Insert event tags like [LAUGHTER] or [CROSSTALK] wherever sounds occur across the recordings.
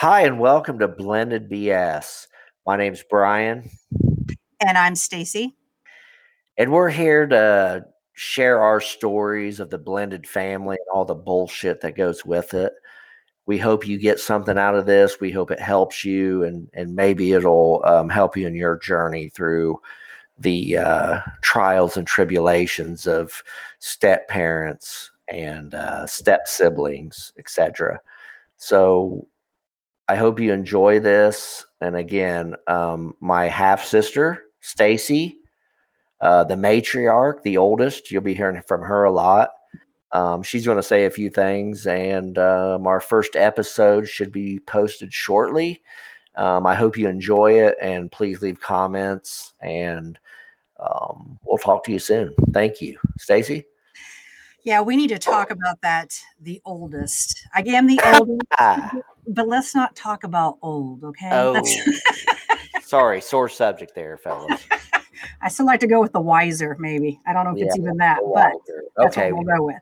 Hi, and welcome to Blended BS. My name's Brian. And I'm Stacy. And we're here to share our stories of the blended family and all the bullshit that goes with it. We hope you get something out of this. We hope it helps you, and, and maybe it'll um, help you in your journey through the uh, trials and tribulations of step parents, and uh, step siblings, etc. So I hope you enjoy this. And again, um, my half sister, Stacy, uh, the matriarch, the oldest, you'll be hearing from her a lot. Um, she's going to say a few things, and um, our first episode should be posted shortly. Um, I hope you enjoy it, and please leave comments, and um, we'll talk to you soon. Thank you, Stacy. Yeah, we need to oh. talk about that. The oldest. I am the [LAUGHS] oldest, but let's not talk about old, okay? oh, [LAUGHS] sorry, sore subject there, fellas. [LAUGHS] I still like to go with the wiser, maybe. I don't know if it's even that, but that's okay, what we'll go with.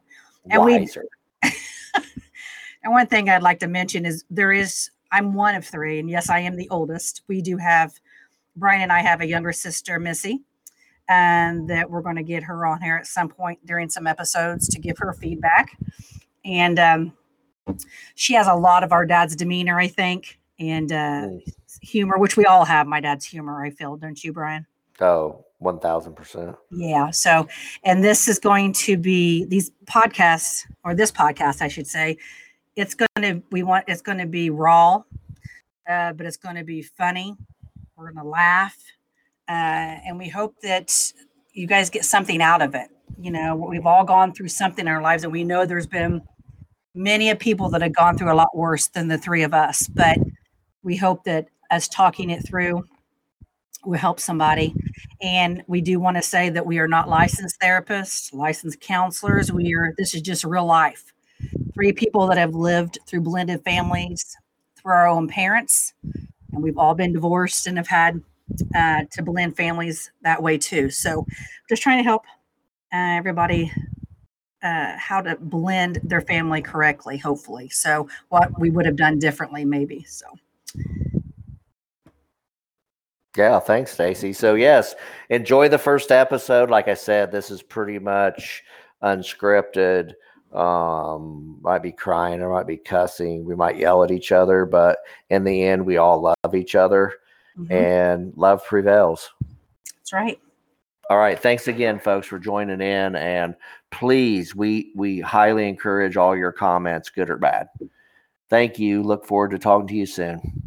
and we- And one thing I'd like to mention is there is, I'm one of three, and yes, I am the oldest. We do have, Brian and I have a younger sister, Missy, and that we're going to get her on here at some point during some episodes to give her feedback. And um, she has a lot of our dad's demeanor, I think, and uh, humor, which we all have. My dad's humor, I feel, don't you, Brian? Oh, Oh, one thousand percent. Yeah. So, and this is going to be these podcasts, or this podcast, I should say. It's going to, we want, it's going to be raw, uh, but it's going to be funny. We're going to laugh. Uh, and we hope that you guys get something out of it. You know, we've all gone through something in our lives, and we know there's been many of people that have gone through a lot worse than the three of us. But we hope that us talking it through will help somebody. And we do want to say that we are not licensed therapists, licensed counselors. We are, this is just real life. Three people that have lived through blended families, through our own parents, and we've all been divorced and have had uh, to blend families that way too. So just trying to help uh, everybody uh, how to blend their family correctly, hopefully. So what we would have done differently, maybe. So Yeah, thanks, Stacy. So yes, enjoy the first episode. Like I said, this is pretty much unscripted. Um, might be crying or might be cussing. We might yell at each other, but in the end, we all love each other mhm, and love prevails. that's right. All right. Thanks again, folks, for joining in. And please, we we highly encourage all your comments, good or bad. Thank you. Look forward to talking to you soon.